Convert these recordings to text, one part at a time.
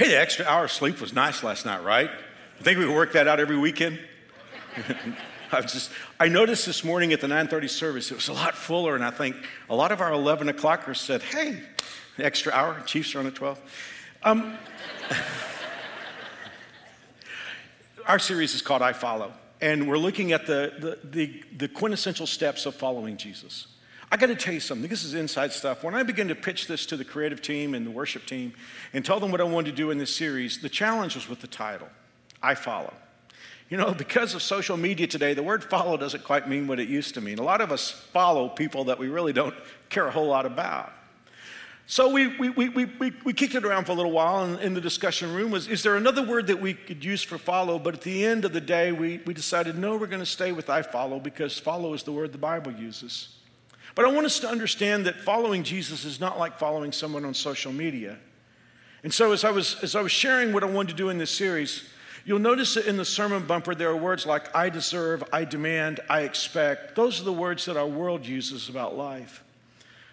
Hey, the extra hour of sleep was nice last night, right? I think we could work that out every weekend. I just I noticed this morning at the 9:30 service it was a lot fuller, and I think a lot of our 11 o'clockers said, "Hey, the extra hour." Chiefs are on at 12. Um, our series is called "I Follow," and we're looking at the, the the the quintessential steps of following Jesus. I got to tell you something. This is inside stuff. When I began to pitch this to the creative team and the worship team and tell them what I wanted to do in this series, the challenge was with the title I Follow. You know, because of social media today, the word follow doesn't quite mean what it used to mean. A lot of us follow people that we really don't care a whole lot about. So we, we, we, we, we kicked it around for a little while, and in the discussion room was, is there another word that we could use for follow? But at the end of the day, we, we decided, no, we're going to stay with I follow because follow is the word the Bible uses. But I want us to understand that following Jesus is not like following someone on social media. And so, as I was, as I was sharing what I wanted to do in this series, you'll notice that in the sermon bumper, there are words like I deserve, I demand, I expect. Those are the words that our world uses about life.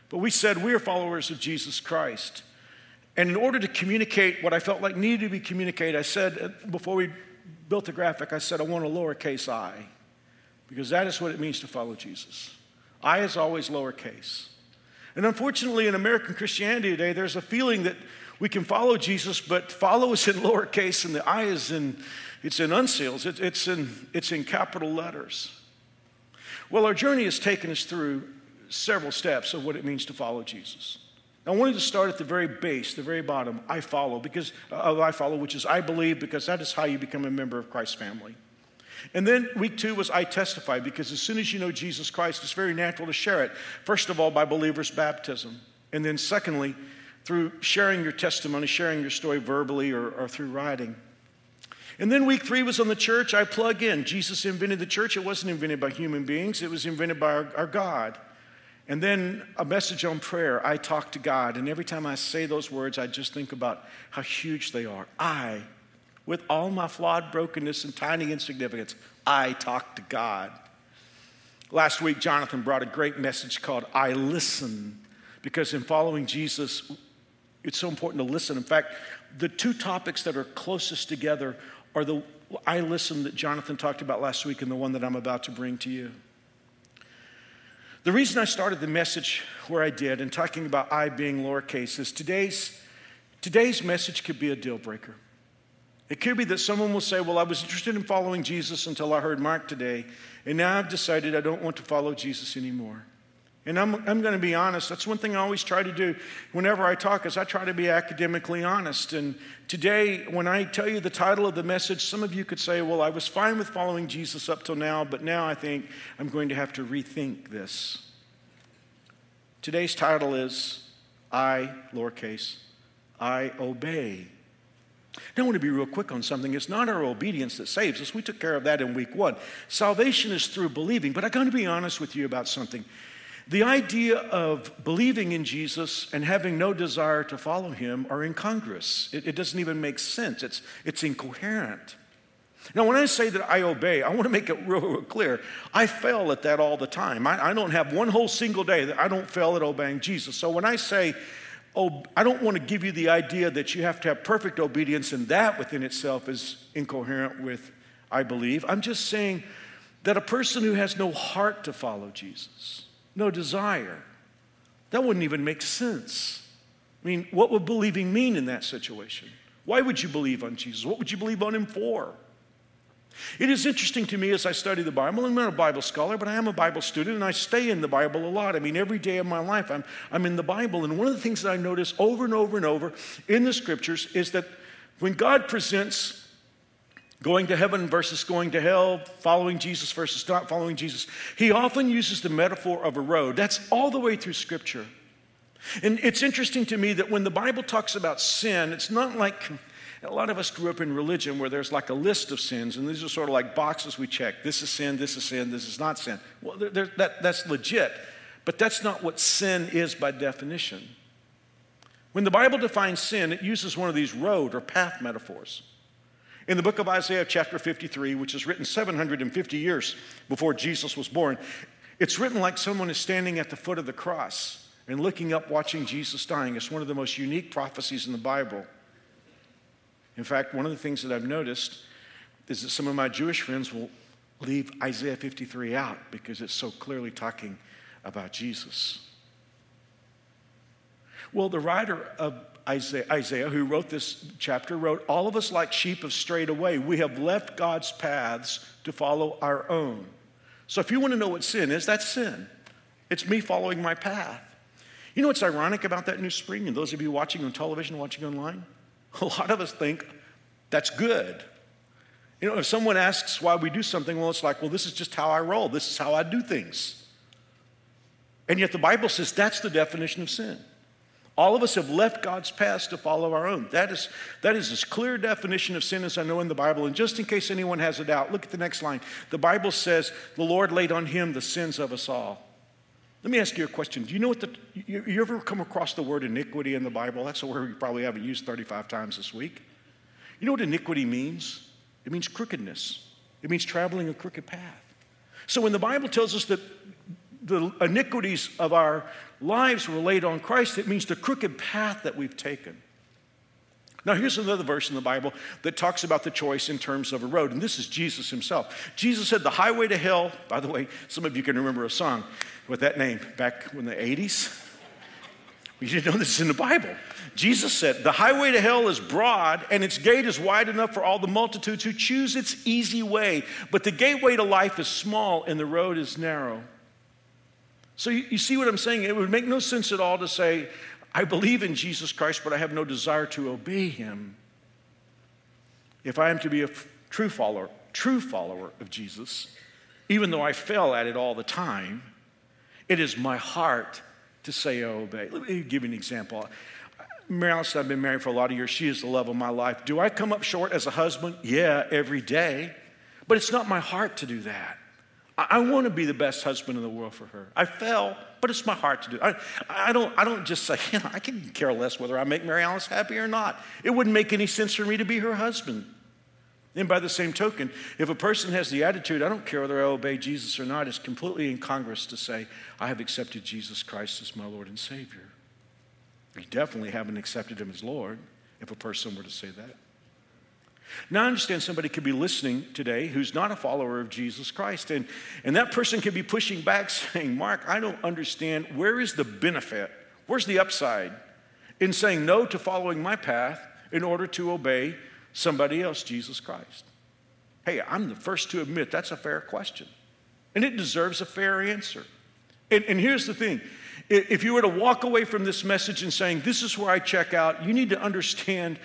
But we said we are followers of Jesus Christ. And in order to communicate what I felt like needed to be communicated, I said, uh, before we built the graphic, I said, I want a lowercase i, because that is what it means to follow Jesus. I is always lowercase. And unfortunately, in American Christianity today, there's a feeling that we can follow Jesus, but follow is in lowercase and the I is in, it's in uncials, it, it's, in, it's in capital letters. Well, our journey has taken us through several steps of what it means to follow Jesus. I wanted to start at the very base, the very bottom. I follow because uh, I follow, which is I believe, because that is how you become a member of Christ's family. And then week two was I testify because as soon as you know Jesus Christ, it's very natural to share it. First of all, by believers' baptism. And then secondly, through sharing your testimony, sharing your story verbally or, or through writing. And then week three was on the church. I plug in. Jesus invented the church. It wasn't invented by human beings, it was invented by our, our God. And then a message on prayer. I talk to God. And every time I say those words, I just think about how huge they are. I with all my flawed brokenness and tiny insignificance, I talk to God. Last week, Jonathan brought a great message called I Listen, because in following Jesus, it's so important to listen. In fact, the two topics that are closest together are the I Listen that Jonathan talked about last week and the one that I'm about to bring to you. The reason I started the message where I did and talking about I being lowercase is today's, today's message could be a deal breaker. It could be that someone will say, Well, I was interested in following Jesus until I heard Mark today, and now I've decided I don't want to follow Jesus anymore. And I'm, I'm going to be honest. That's one thing I always try to do whenever I talk is I try to be academically honest. And today, when I tell you the title of the message, some of you could say, well, I was fine with following Jesus up till now, but now I think I'm going to have to rethink this. Today's title is I, lowercase, I obey. Now, I want to be real quick on something. It's not our obedience that saves us. We took care of that in week one. Salvation is through believing, but I got to be honest with you about something. The idea of believing in Jesus and having no desire to follow him are incongruous. It, it doesn't even make sense, it's, it's incoherent. Now, when I say that I obey, I want to make it real, real clear. I fail at that all the time. I, I don't have one whole single day that I don't fail at obeying Jesus. So when I say oh, I don't want to give you the idea that you have to have perfect obedience, and that within itself is incoherent with, I believe. I'm just saying that a person who has no heart to follow Jesus, no desire, that wouldn't even make sense. I mean, what would believing mean in that situation? Why would you believe on Jesus? What would you believe on him for? It is interesting to me as I study the Bible. I'm not a Bible scholar, but I am a Bible student and I stay in the Bible a lot. I mean, every day of my life, I'm, I'm in the Bible. And one of the things that I notice over and over and over in the scriptures is that when God presents going to heaven versus going to hell, following Jesus versus not following Jesus, he often uses the metaphor of a road. That's all the way through scripture. And it's interesting to me that when the Bible talks about sin, it's not like a lot of us grew up in religion where there's like a list of sins, and these are sort of like boxes we check. This is sin, this is sin, this is not sin. Well, they're, they're, that, that's legit, but that's not what sin is by definition. When the Bible defines sin, it uses one of these road or path metaphors. In the book of Isaiah, chapter 53, which is written 750 years before Jesus was born, it's written like someone is standing at the foot of the cross and looking up, watching Jesus dying. It's one of the most unique prophecies in the Bible. In fact, one of the things that I've noticed is that some of my Jewish friends will leave Isaiah 53 out because it's so clearly talking about Jesus. Well, the writer of Isaiah, Isaiah, who wrote this chapter, wrote, All of us like sheep have strayed away. We have left God's paths to follow our own. So if you want to know what sin is, that's sin. It's me following my path. You know what's ironic about that new spring? And those of you watching on television, watching online? A lot of us think that's good. You know, if someone asks why we do something, well, it's like, well, this is just how I roll. This is how I do things. And yet the Bible says that's the definition of sin. All of us have left God's path to follow our own. That is, that is as clear definition of sin as I know in the Bible. And just in case anyone has a doubt, look at the next line. The Bible says, The Lord laid on him the sins of us all. Let me ask you a question. Do you know what the, you, you ever come across the word iniquity in the Bible? That's a word you probably haven't used 35 times this week. You know what iniquity means? It means crookedness, it means traveling a crooked path. So when the Bible tells us that the iniquities of our lives were laid on Christ, it means the crooked path that we've taken. Now, here's another verse in the Bible that talks about the choice in terms of a road, and this is Jesus himself. Jesus said, The highway to hell, by the way, some of you can remember a song with that name back in the 80s. We didn't know this is in the Bible. Jesus said, The highway to hell is broad, and its gate is wide enough for all the multitudes who choose its easy way. But the gateway to life is small, and the road is narrow. So you, you see what I'm saying? It would make no sense at all to say, I believe in Jesus Christ, but I have no desire to obey him. If I am to be a f- true follower, true follower of Jesus, even though I fail at it all the time, it is my heart to say, oh, obey. Let me give you an example. Mary Alice I've been married for a lot of years. She is the love of my life. Do I come up short as a husband? Yeah, every day. But it's not my heart to do that. I, want to be the best husband in the world for her. I fell, but it's my heart to do. I, I don't. I don't just say. You know, I can care less whether I make Mary Alice happy or not. It wouldn't make any sense for me to be her husband. And by the same token, if a person has the attitude, I don't care whether I obey Jesus or not, it's completely incongruous to say, I have accepted Jesus Christ as my Lord and Savior. We definitely haven't accepted him as Lord if a person were to say that. Now, I understand somebody could be listening today who's not a follower of Jesus Christ, and, and that person could be pushing back saying, Mark, I don't understand. Where is the benefit? Where's the upside in saying no to following my path in order to obey somebody else, Jesus Christ? Hey, I'm the first to admit that's a fair question, and it deserves a fair answer. And, and here's the thing if you were to walk away from this message and saying, This is where I check out, you need to understand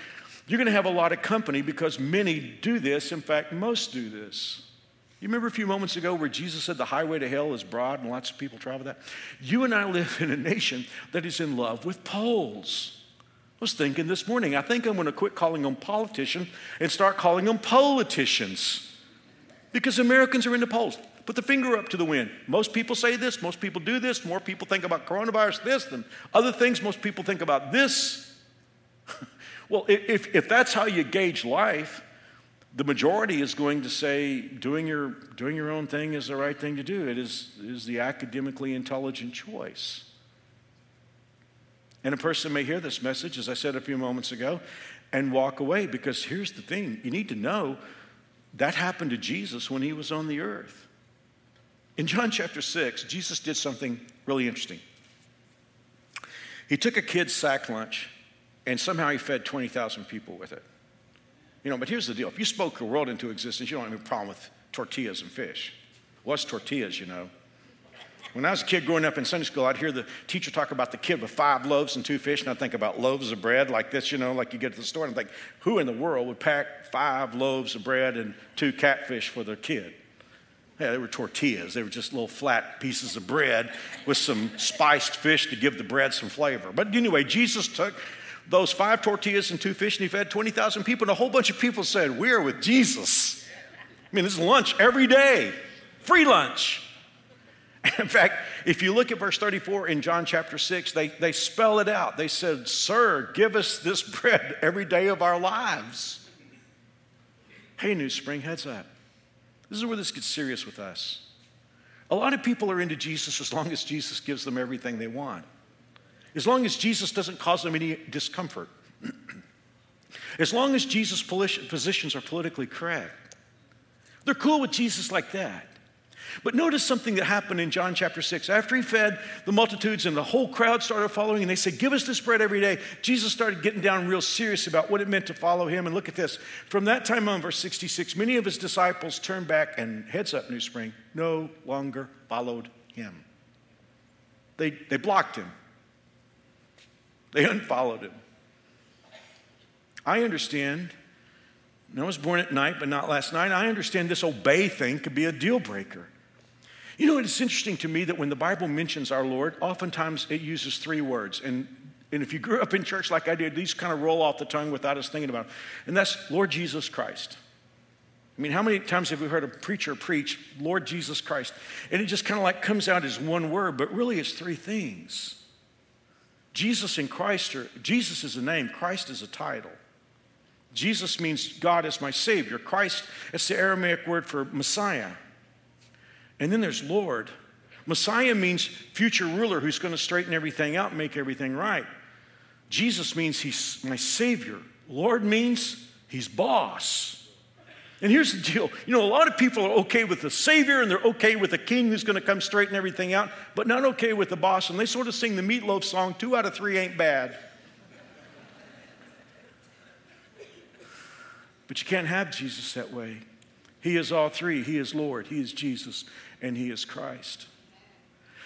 you're going to have a lot of company because many do this. In fact, most do this. You remember a few moments ago where Jesus said the highway to hell is broad and lots of people travel that? You and I live in a nation that is in love with polls. I was thinking this morning, I think I'm going to quit calling them politicians and start calling them politicians because Americans are into polls. Put the finger up to the wind. Most people say this, most people do this, more people think about coronavirus this than other things. Most people think about this. well, if, if that's how you gauge life, the majority is going to say doing your, doing your own thing is the right thing to do. It is, is the academically intelligent choice. And a person may hear this message, as I said a few moments ago, and walk away because here's the thing you need to know that happened to Jesus when he was on the earth. In John chapter 6, Jesus did something really interesting. He took a kid's sack lunch and somehow he fed 20,000 people with it. You know, but here's the deal if you spoke the world into existence, you don't have any problem with tortillas and fish. What's tortillas, you know? When I was a kid growing up in Sunday school, I'd hear the teacher talk about the kid with five loaves and two fish, and I'd think about loaves of bread like this, you know, like you get to the store, and i think, who in the world would pack five loaves of bread and two catfish for their kid? Yeah, they were tortillas. They were just little flat pieces of bread with some spiced fish to give the bread some flavor. But anyway, Jesus took those five tortillas and two fish and he fed 20,000 people, and a whole bunch of people said, We are with Jesus. I mean, this is lunch every day, free lunch. In fact, if you look at verse 34 in John chapter 6, they, they spell it out. They said, Sir, give us this bread every day of our lives. Hey, New Spring, heads up. This is where this gets serious with us. A lot of people are into Jesus as long as Jesus gives them everything they want, as long as Jesus doesn't cause them any discomfort, as long as Jesus' positions are politically correct. They're cool with Jesus like that. But notice something that happened in John chapter 6. After he fed the multitudes and the whole crowd started following, and they said, Give us this bread every day, Jesus started getting down real serious about what it meant to follow him. And look at this. From that time on, verse 66, many of his disciples turned back and, heads up, New Spring, no longer followed him. They, they blocked him, they unfollowed him. I understand. I was born at night, but not last night. I understand this obey thing could be a deal breaker. You know, it's interesting to me that when the Bible mentions our Lord, oftentimes it uses three words. And, and if you grew up in church like I did, these kind of roll off the tongue without us thinking about them. And that's Lord Jesus Christ. I mean, how many times have we heard a preacher preach, Lord Jesus Christ? And it just kind of like comes out as one word, but really it's three things. Jesus and Christ are, Jesus is a name, Christ is a title. Jesus means God is my Savior. Christ, it's the Aramaic word for Messiah. And then there's Lord. Messiah means future ruler who's going to straighten everything out and make everything right. Jesus means he's my Savior. Lord means he's boss. And here's the deal you know, a lot of people are okay with the Savior and they're okay with the King who's going to come straighten everything out, but not okay with the boss. And they sort of sing the Meat Loaf song two out of three ain't bad. But you can't have Jesus that way. He is all three. He is Lord, He is Jesus, and He is Christ.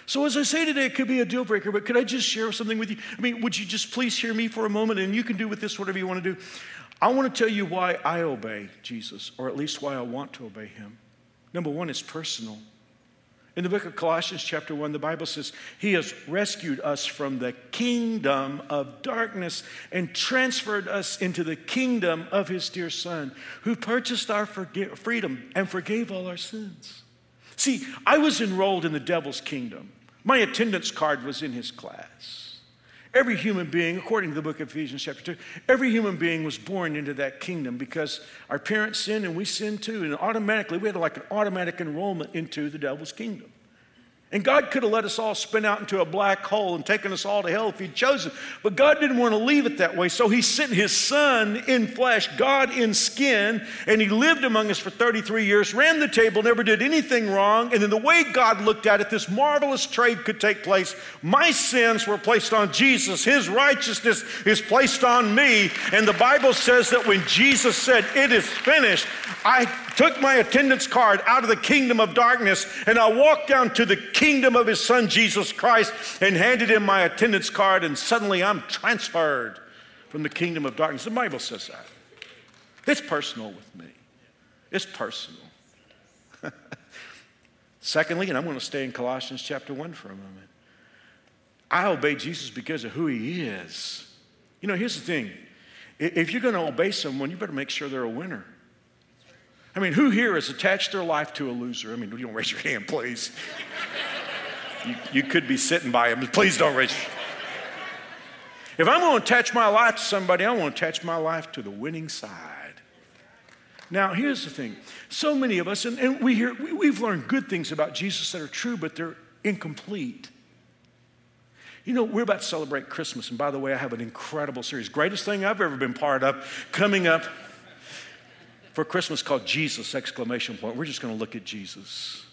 So, as I say today, it could be a deal breaker, but could I just share something with you? I mean, would you just please hear me for a moment? And you can do with this whatever you want to do. I want to tell you why I obey Jesus, or at least why I want to obey Him. Number one, it's personal. In the book of Colossians, chapter 1, the Bible says, He has rescued us from the kingdom of darkness and transferred us into the kingdom of His dear Son, who purchased our freedom and forgave all our sins. See, I was enrolled in the devil's kingdom. My attendance card was in his class. Every human being, according to the book of Ephesians, chapter 2, every human being was born into that kingdom because our parents sinned and we sinned too. And automatically, we had like an automatic enrollment into the devil's kingdom. And God could have let us all spin out into a black hole and taken us all to hell if He'd chosen. But God didn't want to leave it that way. So He sent His Son in flesh, God in skin, and He lived among us for 33 years, ran the table, never did anything wrong. And then the way God looked at it, this marvelous trade could take place. My sins were placed on Jesus, His righteousness is placed on me. And the Bible says that when Jesus said, It is finished, I took my attendance card out of the kingdom of darkness and I walked down to the kingdom of his son Jesus Christ and handed him my attendance card, and suddenly I'm transferred from the kingdom of darkness. The Bible says that. It's personal with me, it's personal. Secondly, and I'm going to stay in Colossians chapter 1 for a moment. I obey Jesus because of who he is. You know, here's the thing if you're going to obey someone, you better make sure they're a winner. I mean, who here has attached their life to a loser? I mean, you don't raise your hand, please. you, you could be sitting by him, please don't raise If I'm going to attach my life to somebody, I want to attach my life to the winning side. Now, here's the thing. So many of us, and, and we hear, we, we've learned good things about Jesus that are true, but they're incomplete. You know, we're about to celebrate Christmas, and by the way, I have an incredible series, greatest thing I've ever been part of, coming up for Christmas called Jesus exclamation point. We're just going to look at Jesus.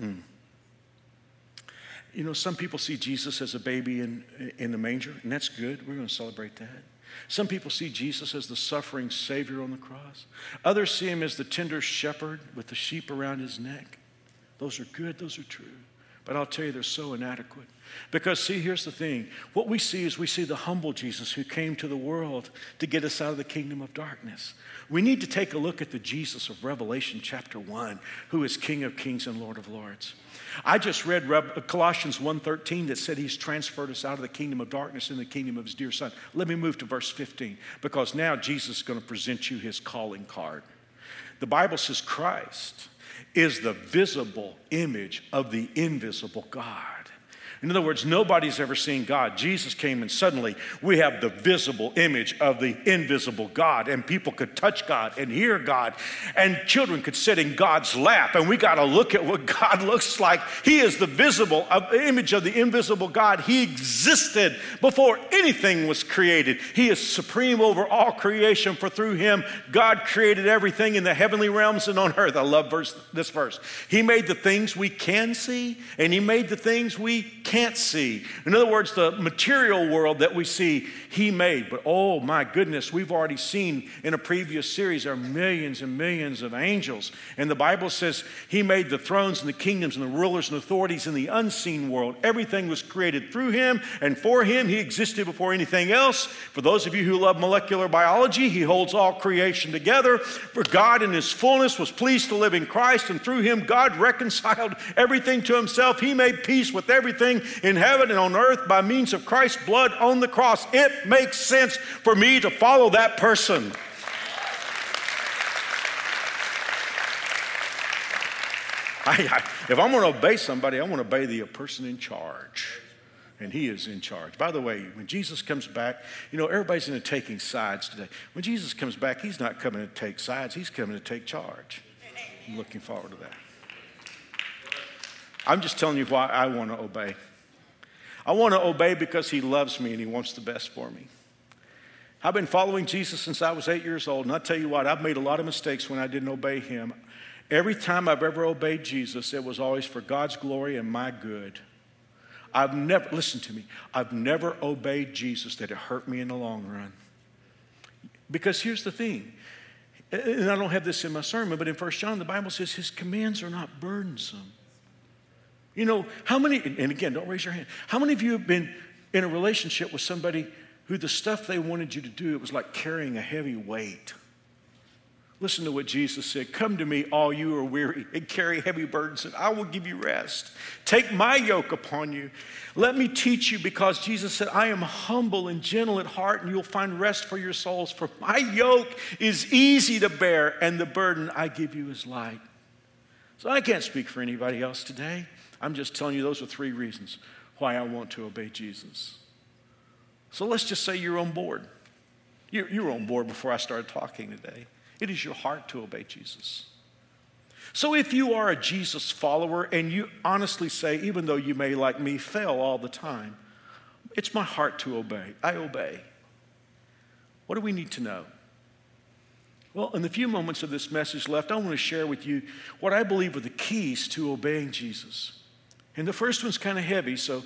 Mm. You know, some people see Jesus as a baby in, in the manger, and that's good. We're going to celebrate that. Some people see Jesus as the suffering Savior on the cross. Others see him as the tender shepherd with the sheep around his neck. Those are good, those are true. But I'll tell you, they're so inadequate. Because, see, here's the thing what we see is we see the humble Jesus who came to the world to get us out of the kingdom of darkness. We need to take a look at the Jesus of Revelation chapter 1, who is King of kings and Lord of lords. I just read uh, Colossians 1:13 that said he's transferred us out of the kingdom of darkness in the kingdom of his dear son. Let me move to verse 15 because now Jesus is going to present you his calling card. The Bible says Christ is the visible image of the invisible God. In other words, nobody's ever seen God. Jesus came and suddenly we have the visible image of the invisible God, and people could touch God and hear God, and children could sit in God's lap. And we got to look at what God looks like. He is the visible uh, image of the invisible God. He existed before anything was created. He is supreme over all creation, for through him, God created everything in the heavenly realms and on earth. I love verse, this verse. He made the things we can see, and He made the things we can't see. In other words, the material world that we see, He made. But oh my goodness, we've already seen in a previous series there are millions and millions of angels. And the Bible says He made the thrones and the kingdoms and the rulers and authorities in the unseen world. Everything was created through Him and for Him. He existed before anything else. For those of you who love molecular biology, He holds all creation together. For God in His fullness was pleased to live in Christ, and through Him, God reconciled everything to Himself. He made peace with everything in heaven and on earth by means of Christ's blood on the cross. It makes sense for me to follow that person. I, I, if I'm going to obey somebody, I want to obey the person in charge. And he is in charge. By the way, when Jesus comes back, you know, everybody's into taking sides today. When Jesus comes back, he's not coming to take sides, he's coming to take charge. I'm looking forward to that. I'm just telling you why I want to obey. I want to obey because He loves me and He wants the best for me. I've been following Jesus since I was eight years old, and I tell you what, I've made a lot of mistakes when I didn't obey Him. Every time I've ever obeyed Jesus, it was always for God's glory and my good. I've never, listen to me, I've never obeyed Jesus that it hurt me in the long run. Because here's the thing, and I don't have this in my sermon, but in 1 John, the Bible says his commands are not burdensome. You know, how many, and again, don't raise your hand, how many of you have been in a relationship with somebody who the stuff they wanted you to do, it was like carrying a heavy weight? Listen to what Jesus said Come to me, all you are weary and carry heavy burdens, and I will give you rest. Take my yoke upon you. Let me teach you, because Jesus said, I am humble and gentle at heart, and you'll find rest for your souls. For my yoke is easy to bear, and the burden I give you is light. So I can't speak for anybody else today. I'm just telling you those are three reasons why I want to obey Jesus. So let's just say you're on board. You're, you're on board before I started talking today. It is your heart to obey Jesus. So if you are a Jesus follower and you honestly say, even though you may, like me, fail all the time, it's my heart to obey. I obey. What do we need to know? Well, in the few moments of this message left, I want to share with you what I believe are the keys to obeying Jesus. And the first one's kind of heavy, so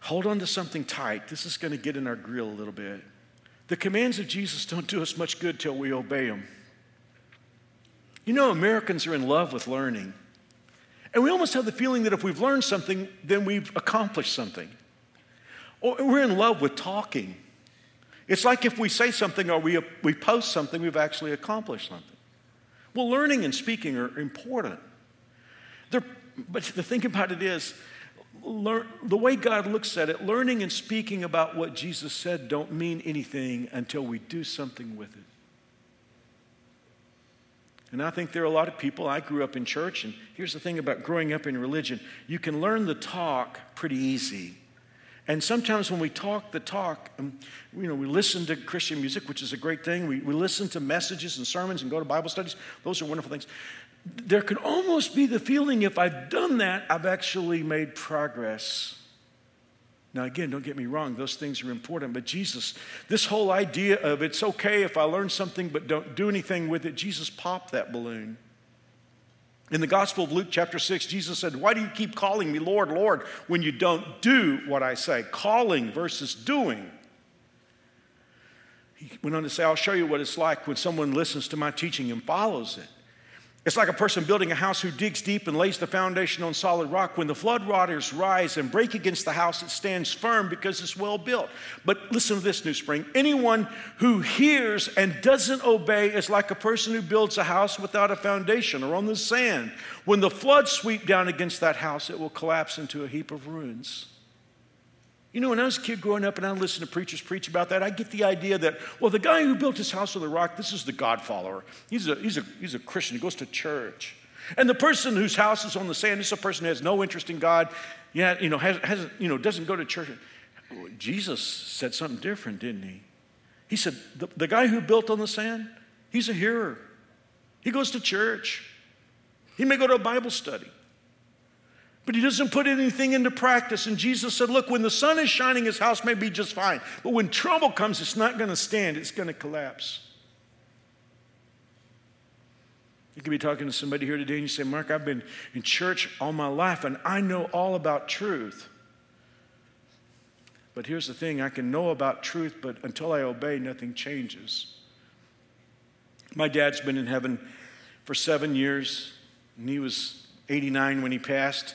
hold on to something tight. This is going to get in our grill a little bit. The commands of Jesus don't do us much good till we obey them. You know, Americans are in love with learning. And we almost have the feeling that if we've learned something, then we've accomplished something. Or we're in love with talking. It's like if we say something or we, we post something, we've actually accomplished something. Well, learning and speaking are important. They're but the thing about it is, learn, the way God looks at it, learning and speaking about what Jesus said don't mean anything until we do something with it. And I think there are a lot of people. I grew up in church, and here's the thing about growing up in religion you can learn the talk pretty easy. And sometimes when we talk the talk, um, you know, we listen to Christian music, which is a great thing. We, we listen to messages and sermons and go to Bible studies. Those are wonderful things there can almost be the feeling if I've done that, I've actually made progress. Now, again, don't get me wrong, those things are important, but Jesus, this whole idea of it's okay if I learn something but don't do anything with it, Jesus popped that balloon. In the Gospel of Luke, chapter 6, Jesus said, Why do you keep calling me Lord, Lord, when you don't do what I say? Calling versus doing. He went on to say, I'll show you what it's like when someone listens to my teaching and follows it. It's like a person building a house who digs deep and lays the foundation on solid rock. When the flood waters rise and break against the house, it stands firm because it's well built. But listen to this, New Spring. Anyone who hears and doesn't obey is like a person who builds a house without a foundation or on the sand. When the floods sweep down against that house, it will collapse into a heap of ruins. You know, when I was a kid growing up and I listened to preachers preach about that, I get the idea that, well, the guy who built his house on the rock, this is the God follower. He's a, he's a, he's a Christian, he goes to church. And the person whose house is on the sand is a person who has no interest in God, yet, you know, has, has, you know, doesn't go to church. Jesus said something different, didn't he? He said, the, the guy who built on the sand, he's a hearer. He goes to church. He may go to a Bible study but he doesn't put anything into practice. And Jesus said, Look, when the sun is shining, his house may be just fine. But when trouble comes, it's not going to stand, it's going to collapse. You could be talking to somebody here today and you say, Mark, I've been in church all my life and I know all about truth. But here's the thing I can know about truth, but until I obey, nothing changes. My dad's been in heaven for seven years, and he was 89 when he passed.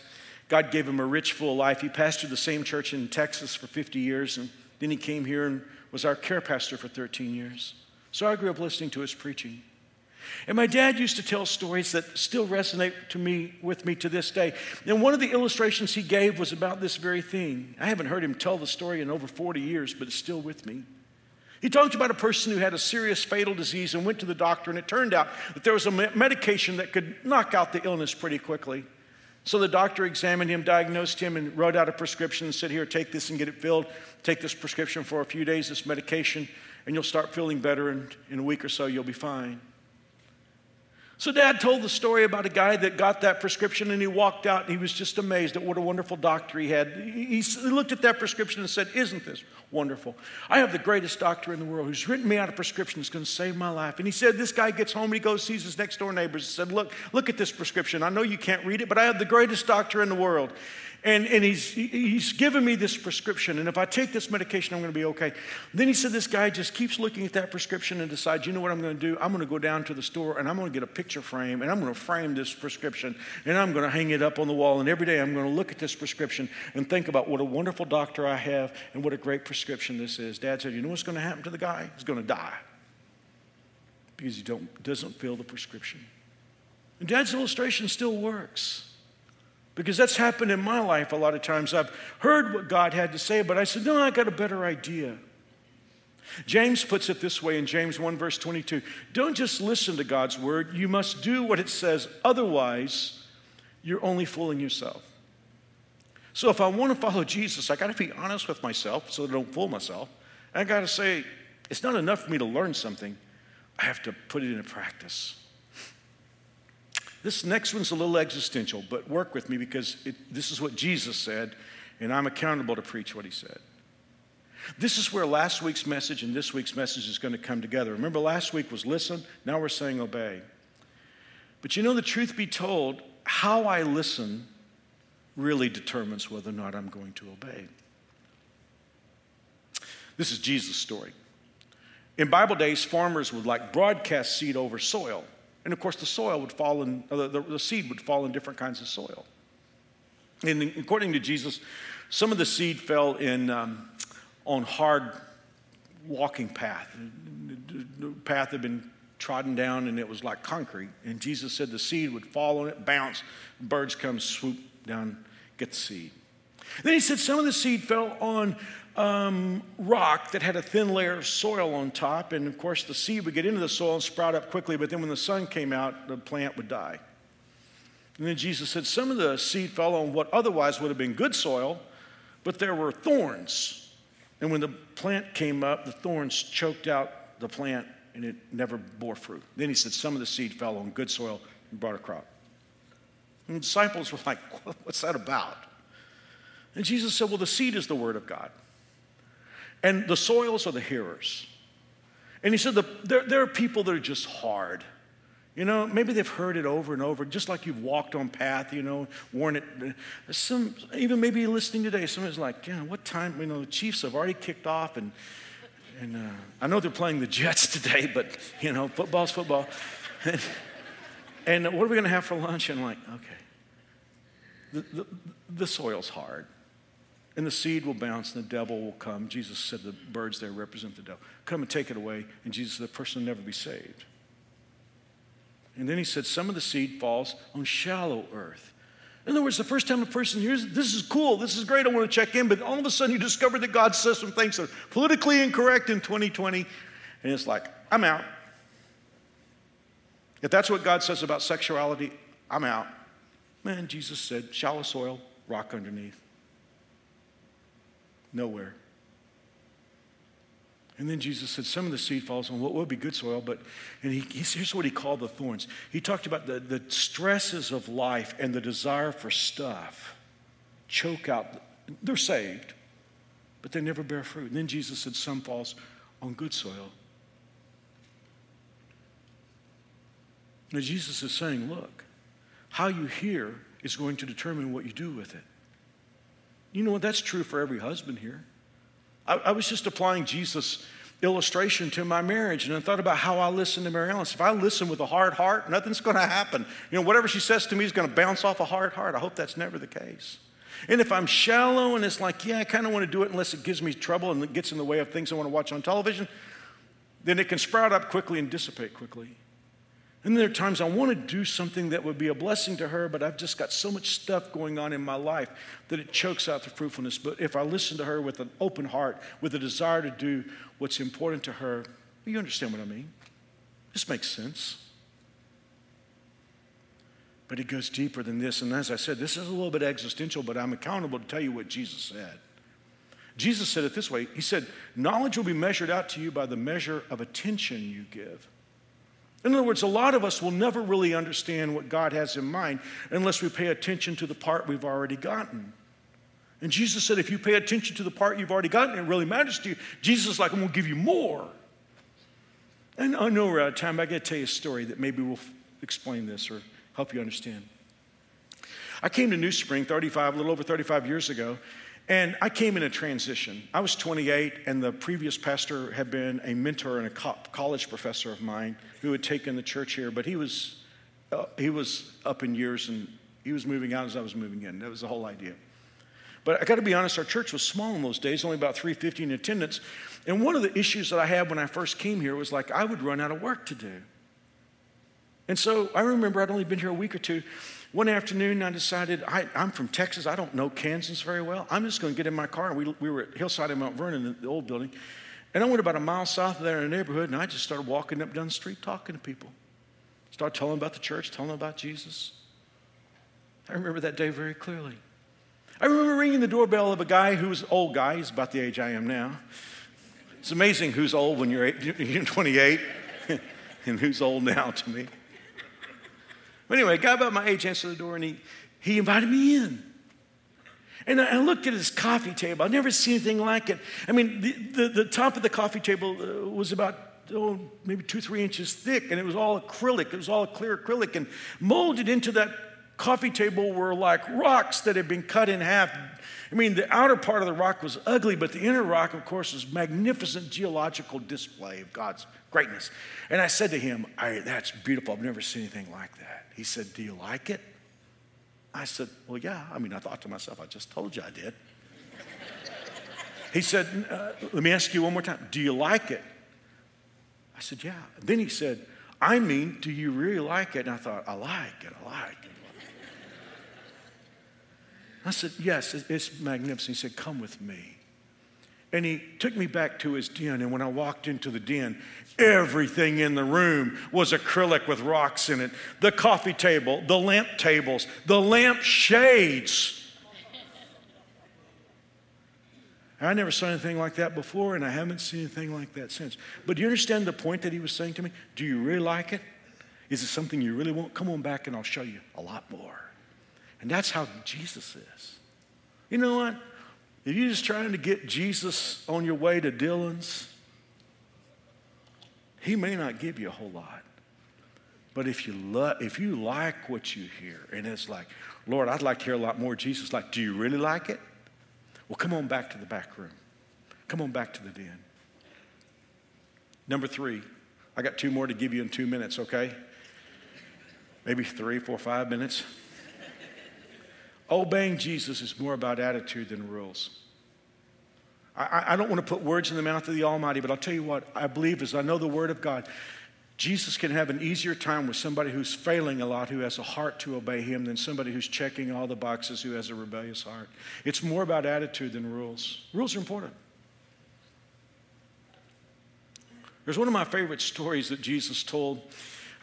God gave him a rich, full life. He pastored the same church in Texas for 50 years, and then he came here and was our care pastor for 13 years. So I grew up listening to his preaching. And my dad used to tell stories that still resonate to me with me to this day. And one of the illustrations he gave was about this very thing. I haven't heard him tell the story in over 40 years, but it's still with me. He talked about a person who had a serious fatal disease and went to the doctor, and it turned out that there was a medication that could knock out the illness pretty quickly. So the doctor examined him, diagnosed him, and wrote out a prescription and said, Here, take this and get it filled. Take this prescription for a few days, this medication, and you'll start feeling better, and in a week or so, you'll be fine. So, dad told the story about a guy that got that prescription and he walked out and he was just amazed at what a wonderful doctor he had. He, looked at that prescription and said, Isn't this wonderful? I have the greatest doctor in the world who's written me out a prescription that's going to save my life. And he said, This guy gets home and he goes, sees his next door neighbors and said, Look, look at this prescription. I know you can't read it, but I have the greatest doctor in the world. And, and he's, he's given me this prescription. And if I take this medication, I'm going to be okay. Then he said, This guy just keeps looking at that prescription and decides, you know what I'm going to do? I'm going to go down to the store and I'm going to get a picture frame and I'm going to frame this prescription and I'm going to hang it up on the wall. And every day I'm going to look at this prescription and think about what a wonderful doctor I have and what a great prescription this is. Dad said, You know what's going to happen to the guy? He's going to die because he don't, doesn't fill the prescription. And Dad's illustration still works. Because that's happened in my life a lot of times. I've heard what God had to say, but I said, no, I got a better idea. James puts it this way in James 1, verse 22 Don't just listen to God's word, you must do what it says. Otherwise, you're only fooling yourself. So if I want to follow Jesus, I got to be honest with myself so I don't fool myself. I got to say, it's not enough for me to learn something, I have to put it into practice. This next one's a little existential, but work with me because it, this is what Jesus said, and I'm accountable to preach what he said. This is where last week's message and this week's message is going to come together. Remember, last week was listen, now we're saying obey. But you know, the truth be told, how I listen really determines whether or not I'm going to obey. This is Jesus' story. In Bible days, farmers would like broadcast seed over soil. And of course, the soil would fall in, the, the, the seed would fall in different kinds of soil. And according to Jesus, some of the seed fell in um, on hard walking path. The path had been trodden down and it was like concrete. And Jesus said the seed would fall on it, bounce, birds come swoop down, get the seed. Then he said some of the seed fell on um, rock that had a thin layer of soil on top. And of course, the seed would get into the soil and sprout up quickly, but then when the sun came out, the plant would die. And then Jesus said, Some of the seed fell on what otherwise would have been good soil, but there were thorns. And when the plant came up, the thorns choked out the plant and it never bore fruit. Then he said, Some of the seed fell on good soil and brought a crop. And the disciples were like, What's that about? And Jesus said, Well, the seed is the word of God. And the soils are the hearers. And he said, the, there, there are people that are just hard. You know, maybe they've heard it over and over, just like you've walked on path, you know, worn it. Some, even maybe listening today, someone's like, yeah, what time, you know, the Chiefs have already kicked off and, And uh, I know they're playing the Jets today, but you know, football's football. and, and what are we going to have for lunch? And I'm like, okay. The, the, the soil's hard. And the seed will bounce and the devil will come. Jesus said the birds there represent the devil. Come and take it away. And Jesus said the person will never be saved. And then he said, Some of the seed falls on shallow earth. In other words, the first time a person hears, this is cool, this is great, I want to check in, but all of a sudden you discover that God says some things that are politically incorrect in 2020, and it's like, I'm out. If that's what God says about sexuality, I'm out. Man, Jesus said, shallow soil, rock underneath. Nowhere. And then Jesus said, Some of the seed falls on what would be good soil, but and he, here's what he called the thorns. He talked about the, the stresses of life and the desire for stuff choke out. They're saved, but they never bear fruit. And then Jesus said, Some falls on good soil. Now, Jesus is saying, Look, how you hear is going to determine what you do with it. You know what? That's true for every husband here. I, I was just applying Jesus' illustration to my marriage, and I thought about how I listen to Mary Alice. If I listen with a hard heart, nothing's going to happen. You know, whatever she says to me is going to bounce off a hard heart. I hope that's never the case. And if I'm shallow and it's like, yeah, I kind of want to do it unless it gives me trouble and it gets in the way of things I want to watch on television, then it can sprout up quickly and dissipate quickly. And then there are times I want to do something that would be a blessing to her, but I've just got so much stuff going on in my life that it chokes out the fruitfulness. But if I listen to her with an open heart, with a desire to do what's important to her, you understand what I mean? This makes sense. But it goes deeper than this. And as I said, this is a little bit existential, but I'm accountable to tell you what Jesus said. Jesus said it this way He said, Knowledge will be measured out to you by the measure of attention you give. In other words, a lot of us will never really understand what God has in mind unless we pay attention to the part we've already gotten. And Jesus said, if you pay attention to the part you've already gotten, it really matters to you. Jesus is like, I'm going to give you more. And I know we're out of time, but I got to tell you a story that maybe will explain this or help you understand. I came to New Spring 35, a little over 35 years ago, and I came in a transition. I was 28, and the previous pastor had been a mentor and a college professor of mine who had taken the church here, but he was, uh, he was up in years and he was moving out as I was moving in. That was the whole idea. But I got to be honest, our church was small in those days, only about 350 in attendance. And one of the issues that I had when I first came here was like I would run out of work to do. And so I remember I'd only been here a week or two. One afternoon, I decided I, am from Texas. I don't know Kansas very well. I'm just going to get in my car. We, we were at Hillside in Mount Vernon, the old building. And I went about a mile south of there in a neighborhood, and I just started walking up down the street talking to people. Started telling them about the church, telling them about Jesus. I remember that day very clearly. I remember ringing the doorbell of a guy who was an old guy. He's about the age I am now. It's amazing who's old when you're, eight, you're 28 and who's old now to me. But anyway, a guy about my age answered the door and he, he invited me in. And I looked at his coffee table. I'd never seen anything like it. I mean, the, the, the top of the coffee table uh, was about, oh, maybe two, three inches thick, and it was all acrylic. It was all clear acrylic. And molded into that coffee table were like rocks that had been cut in half. I mean, the outer part of the rock was ugly, but the inner rock, of course, was magnificent geological display of God's greatness. And I said to him, That's beautiful. I've never seen anything like that. He said, Do you like it? I said, Well, yeah. I mean, I thought to myself, I just told you I did. he said, uh, Let me ask you one more time. Do you like it? I said, Yeah. Then he said, I mean, do you really like it? And I thought, I like it, I like it. I said, Yes, it's magnificent. He said, Come with me. And he took me back to his den. And when I walked into the den, everything in the room was acrylic with rocks in it the coffee table, the lamp tables, the lamp shades. I never saw anything like that before, and I haven't seen anything like that since. But do you understand the point that he was saying to me? Do you really like it? Is it something you really want? Come on back and I'll show you a lot more. And that's how Jesus is. You know what? If you're just trying to get Jesus on your way to Dillon's, he may not give you a whole lot. But if you, lo- if you like what you hear, and it's like, Lord, I'd like to hear a lot more Jesus, like, do you really like it? Well, come on back to the back room. Come on back to the den. Number three, I got two more to give you in two minutes, okay? Maybe three, four, five minutes. Obeying Jesus is more about attitude than rules. I, I, don't want to put words in the mouth of the Almighty, but I'll tell you what I believe is I know the Word of God. Jesus can have an easier time with somebody who's failing a lot, who has a heart to obey Him, than somebody who's checking all the boxes, who has a rebellious heart. It's more about attitude than rules. Rules are important. There's one of my favorite stories that Jesus told.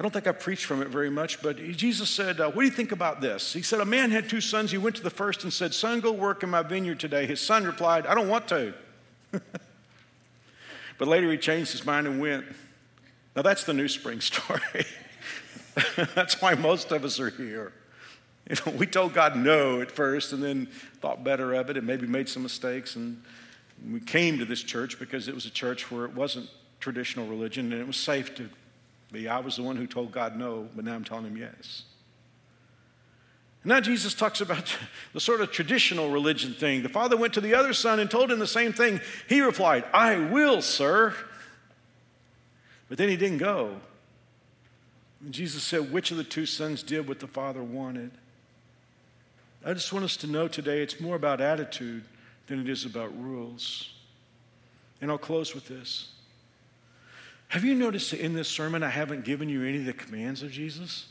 I don't think I preached from it very much, but Jesus said, uh, What do you think about this? He said, A man had two sons. He went to the first and said, Son, go work in my vineyard today. His son replied, I don't want to. but later he changed his mind and went. Now that's the NewSpring story. that's why most of us are here. You know, we told God no at first and then thought better of it and maybe made some mistakes. And we came to this church because it was a church where it wasn't traditional religion and it was safe to be. I was the one who told God no, but now I'm telling him yes. And now Jesus talks about the sort of traditional religion thing. The father went to the other son and told him the same thing. He replied, I will, sir. But then he didn't go. And Jesus said, Which of the two sons did what the father wanted? I just want us to know today it's more about attitude than it is about rules. And I'll close with this. Have you noticed that in this sermon I haven't given you any of the commands of Jesus?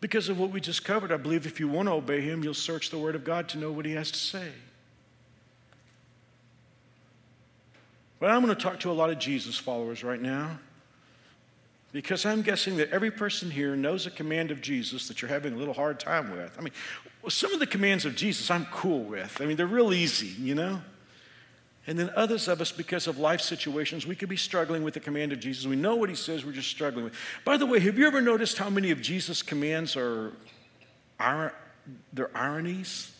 Because of what we just covered, I believe if you want to obey him, you'll search the Word of God to know what he has to say. But I'm going to talk to a lot of Jesus followers right now because I'm guessing that every person here knows a command of Jesus that you're having a little hard time with. I mean, some of the commands of Jesus I'm cool with. I mean, they're real easy, you know? And then others of us, because of life situations, we could be struggling with the command of Jesus. We know what he says, we're just struggling with. By the way, have you ever noticed how many of Jesus' commands are, are they're ironies?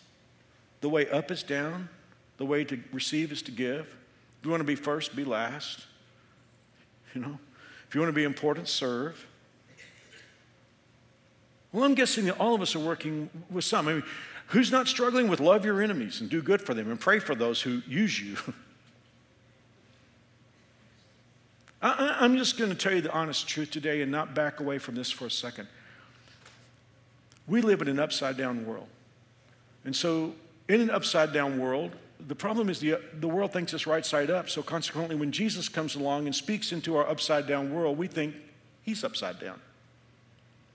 The way up is down, the way to receive is to give. If you want to be first, be last. You know, if you want to be important, serve. Well, I'm guessing that all of us are working with some. I mean, Who's not struggling with love your enemies and do good for them and pray for those who use you? I, am just going to tell you the honest truth today and not back away from this for a second. We live in an upside down world. And so, in an upside down world, the problem is the, the world thinks it's right side up. So, consequently, when Jesus comes along and speaks into our upside down world, we think he's upside down.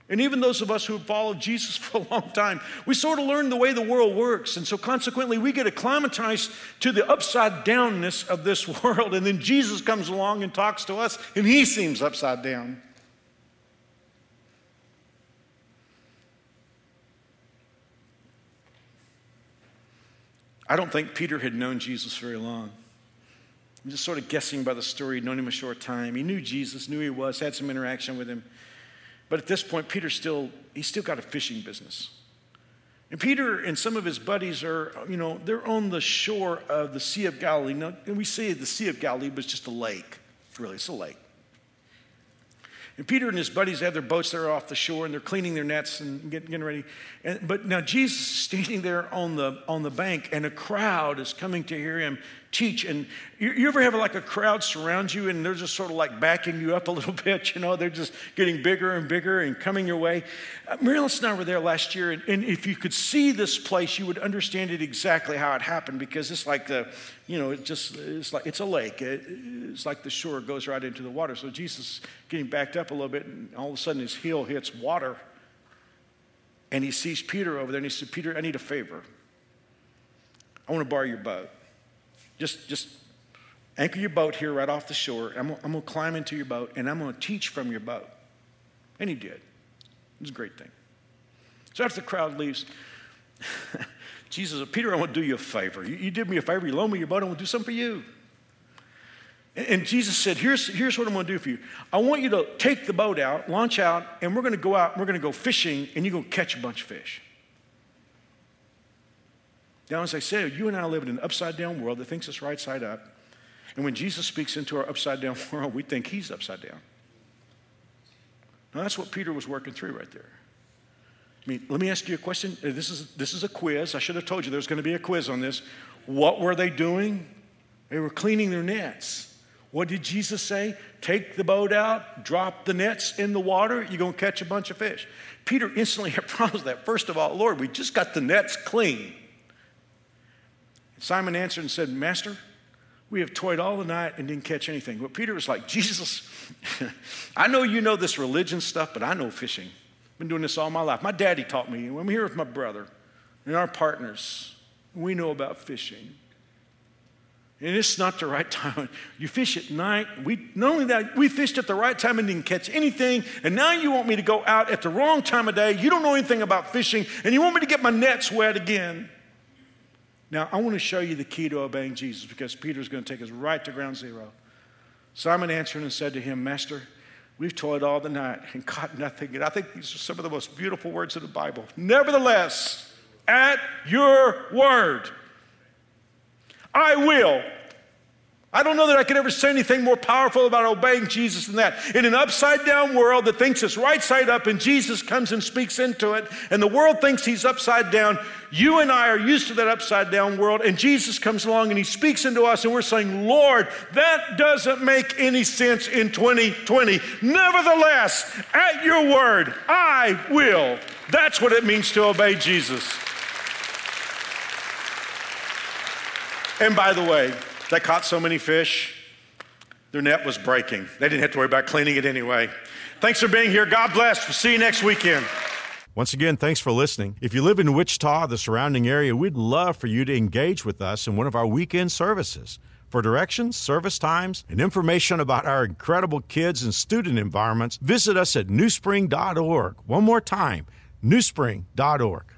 And even those of us who have followed Jesus for a long time, we sort of learn the way the world works. And so consequently, we get acclimatized to the upside downness of this world. And then Jesus comes along and talks to us, and he seems upside down. I don't think Peter had known Jesus very long. I'm just sort of guessing by the story. He'd known him a short time. He knew Jesus, knew he was, had some interaction with him. But at this point, Peter still, he's still got a fishing business. And Peter and some of his buddies are, you know, they're on the shore of the Sea of Galilee. Now, and we say the Sea of Galilee but it's just a lake. Really, it's a lake. And Peter and his buddies have their boats there off the shore and they're cleaning their nets and getting, getting ready. And, but now Jesus is standing there on the, on the bank and a crowd is coming to hear him teach. And you, you, ever have like a crowd surround you and they're just sort of like backing you up a little bit, you know, they're just getting bigger and bigger and coming your way. Uh, and I were there last year, and, and, if you could see this place, you would understand it exactly how it happened because it's like the, you know, it just, it's like, it's a lake. It, it's like the shore goes right into the water. So Jesus getting backed up a little bit, and all of a sudden his heel hits water. And he sees Peter over there, and he said, Peter, I need a favor. I want to borrow your boat. Just, just anchor your boat here right off the shore. I'm, I'm going to climb into your boat and I'm going to teach from your boat. And he did. It was a great thing. So after the crowd leaves, Jesus said, Peter, I want to do you a favor. You, you, did me a favor. You loaned me your boat. I want to do something for you. And, and Jesus said, here's, here's what I'm going to do for you. I want you to take the boat out, launch out, and we're going to go out, and we're going to go fishing, and you're going to catch a bunch of fish. Now, as I said, you and I live in an upside down world that thinks it's right side up. And when Jesus speaks into our upside down world, we think he's upside down. Now, that's what Peter was working through right there. I mean, let me ask you a question. Uh, this is, this is a quiz. I should have told you there's going to be a quiz on this. What were they doing? They were cleaning their nets. What did Jesus say? Take the boat out, drop the nets in the water, you're going to catch a bunch of fish. Peter instantly had problems with that. First of all, Lord, we just got the nets clean. Simon answered and said, Master, we have toiled all the night and didn't catch anything. But Peter was like, Jesus, I know you know this religion stuff, but I know fishing. I've been doing this all my life. My daddy taught me. I'm here with my brother and our partners. We know about fishing. And it's not the right time. You fish at night. We not only that, we fished at the right time and didn't catch anything. And now you want me to go out at the wrong time of day. You don't know anything about fishing, and you want me to get my nets wet again. Now, I want to show you the key to obeying Jesus because Peter's going to take us right to ground zero. Simon answered and said to him, Master, we've toiled all the night and caught nothing. And I think these are some of the most beautiful words of the Bible. Nevertheless, at your word, I will. I don't know that I could ever say anything more powerful about obeying Jesus than that. In an upside down world that thinks it's right side up and Jesus comes and speaks into it, and the world thinks he's upside down, you and I are used to that upside down world, and Jesus comes along and he speaks into us, and we're saying, Lord, that doesn't make any sense in 2020. Nevertheless, at your word, I will. That's what it means to obey Jesus. And by the way, they caught so many fish, their net was breaking. They didn't have to worry about cleaning it anyway. Thanks for being here. God bless. We'll see you next weekend. Once again, thanks for listening. If you live in Wichita, the surrounding area, we'd love for you to engage with us in one of our weekend services. For directions, service times, and information about our incredible kids and student environments, visit us at newspring.org. One more time, newspring.org.